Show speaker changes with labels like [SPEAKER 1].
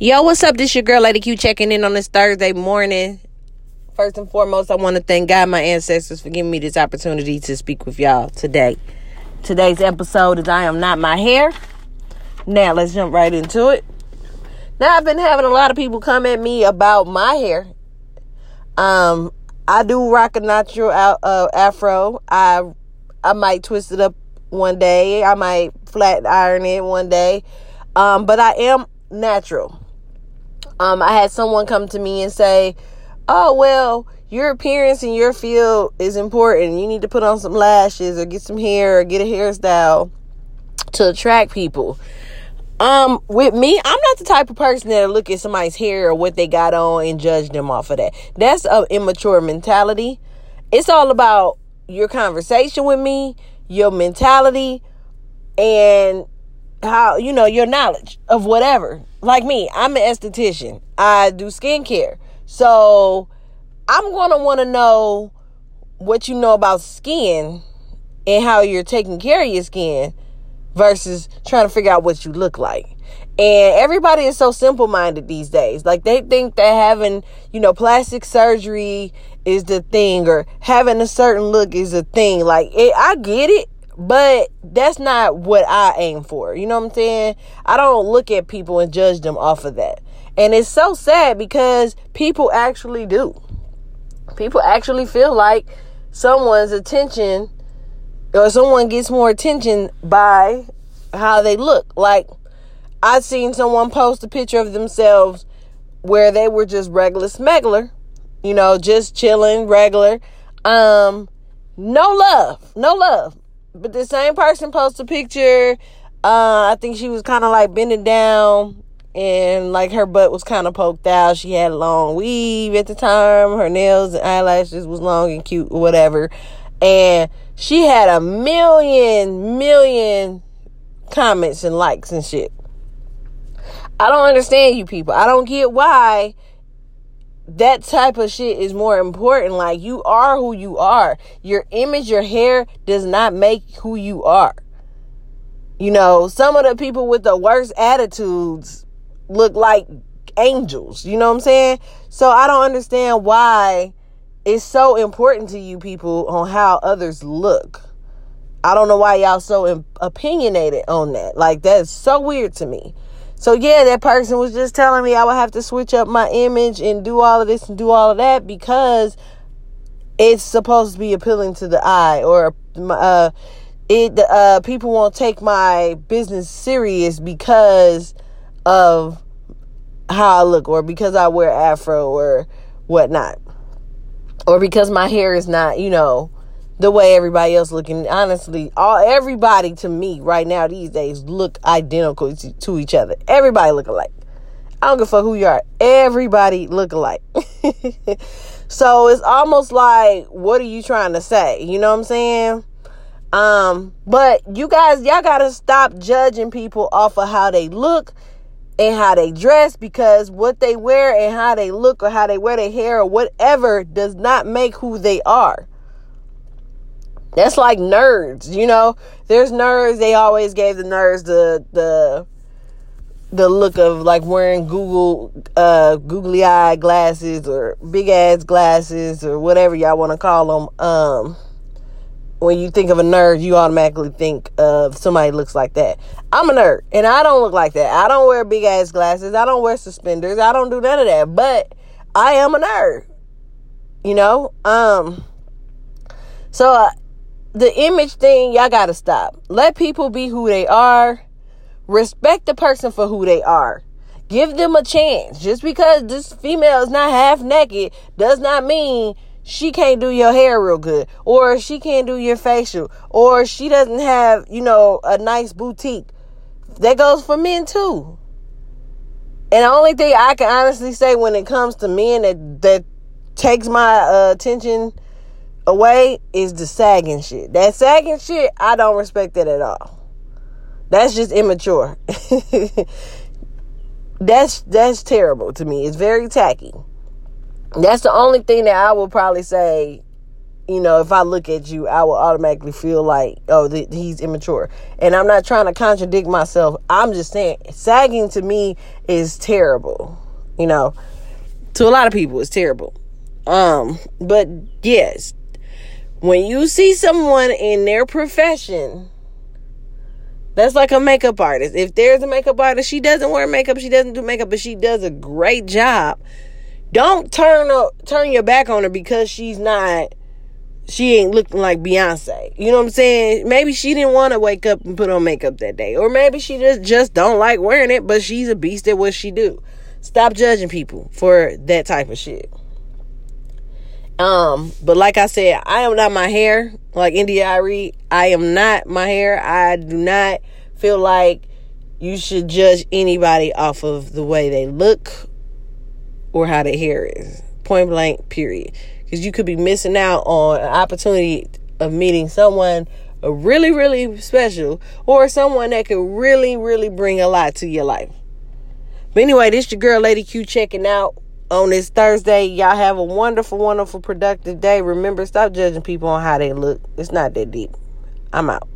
[SPEAKER 1] Yo, what's up? This your girl Lady Q checking in on this Thursday morning. First and foremost, I want to thank God, my ancestors, for giving me this opportunity to speak with y'all today. Today's episode is I Am Not My Hair. Now, let's jump right into it. Now, I've been having a lot of people come at me about my hair. Um, I do rock a natural uh, afro. I I might twist it up one day. I might flat iron it one day. Um, but I am natural. Um, I had someone come to me and say, "Oh well, your appearance in your field is important. You need to put on some lashes or get some hair or get a hairstyle to attract people." Um, with me, I'm not the type of person that'll look at somebody's hair or what they got on and judge them off of that. That's an immature mentality. It's all about your conversation with me, your mentality, and how you know your knowledge of whatever. Like me, I'm an esthetician. I do skincare. So I'm gonna wanna know what you know about skin and how you're taking care of your skin versus trying to figure out what you look like. And everybody is so simple minded these days. Like they think that having, you know, plastic surgery is the thing or having a certain look is a thing. Like it, I get it. But that's not what I aim for. You know what I'm saying? I don't look at people and judge them off of that. And it's so sad because people actually do. People actually feel like someone's attention or someone gets more attention by how they look. Like I seen someone post a picture of themselves where they were just regular smuggler, you know, just chilling, regular. Um, no love, no love. But the same person posted a picture. Uh, I think she was kind of like bending down and like her butt was kind of poked out. She had a long weave at the time. Her nails and eyelashes was long and cute or whatever. And she had a million, million comments and likes and shit. I don't understand you people. I don't get why that type of shit is more important. Like you are who you are. Your image, your hair does not make who you are. You know, some of the people with the worst attitudes look like angels. You know what I'm saying? So I don't understand why it's so important to you people on how others look. I don't know why y'all so opinionated on that. Like that's so weird to me. So yeah, that person was just telling me I would have to switch up my image and do all of this and do all of that because it's supposed to be appealing to the eye or uh it uh people won't take my business serious because of how I look or because I wear afro or whatnot. Or because my hair is not, you know, the way everybody else looking. Honestly, all everybody to me right now these days look identical to each other. Everybody look alike. I don't give a fuck who you are. Everybody look alike. so it's almost like, what are you trying to say? You know what I'm saying? Um, but you guys, y'all gotta stop judging people off of how they look and how they dress because what they wear and how they look or how they wear their hair or whatever does not make who they are. That's like nerds, you know. There's nerds. They always gave the nerds the the the look of like wearing Google uh googly eye glasses or big ass glasses or whatever y'all want to call them. Um, when you think of a nerd, you automatically think of somebody looks like that. I'm a nerd, and I don't look like that. I don't wear big ass glasses. I don't wear suspenders. I don't do none of that. But I am a nerd. You know. Um. So. Uh, the image thing, y'all gotta stop. Let people be who they are. Respect the person for who they are. Give them a chance. Just because this female is not half naked does not mean she can't do your hair real good, or she can't do your facial, or she doesn't have, you know, a nice boutique. That goes for men too. And the only thing I can honestly say when it comes to men that that takes my uh, attention away is the sagging shit. That sagging shit, I don't respect that at all. That's just immature. that's that's terrible to me. It's very tacky. That's the only thing that I will probably say you know, if I look at you, I will automatically feel like, oh, th- he's immature. And I'm not trying to contradict myself. I'm just saying, sagging to me is terrible. You know, to a lot of people, it's terrible. Um, but yes, when you see someone in their profession, that's like a makeup artist. If there's a makeup artist, she doesn't wear makeup, she doesn't do makeup, but she does a great job. Don't turn up, turn your back on her because she's not she ain't looking like Beyonce. You know what I'm saying? Maybe she didn't want to wake up and put on makeup that day. Or maybe she just just don't like wearing it, but she's a beast at what she do. Stop judging people for that type of shit. Um, but like I said, I am not my hair. Like India.Arie, I am not my hair. I do not feel like you should judge anybody off of the way they look or how their hair is. Point blank, period because you could be missing out on an opportunity of meeting someone really, really special or someone that could really, really bring a lot to your life. But anyway, this your girl, Lady Q, checking out on this Thursday. Y'all have a wonderful, wonderful, productive day. Remember, stop judging people on how they look. It's not that deep. I'm out.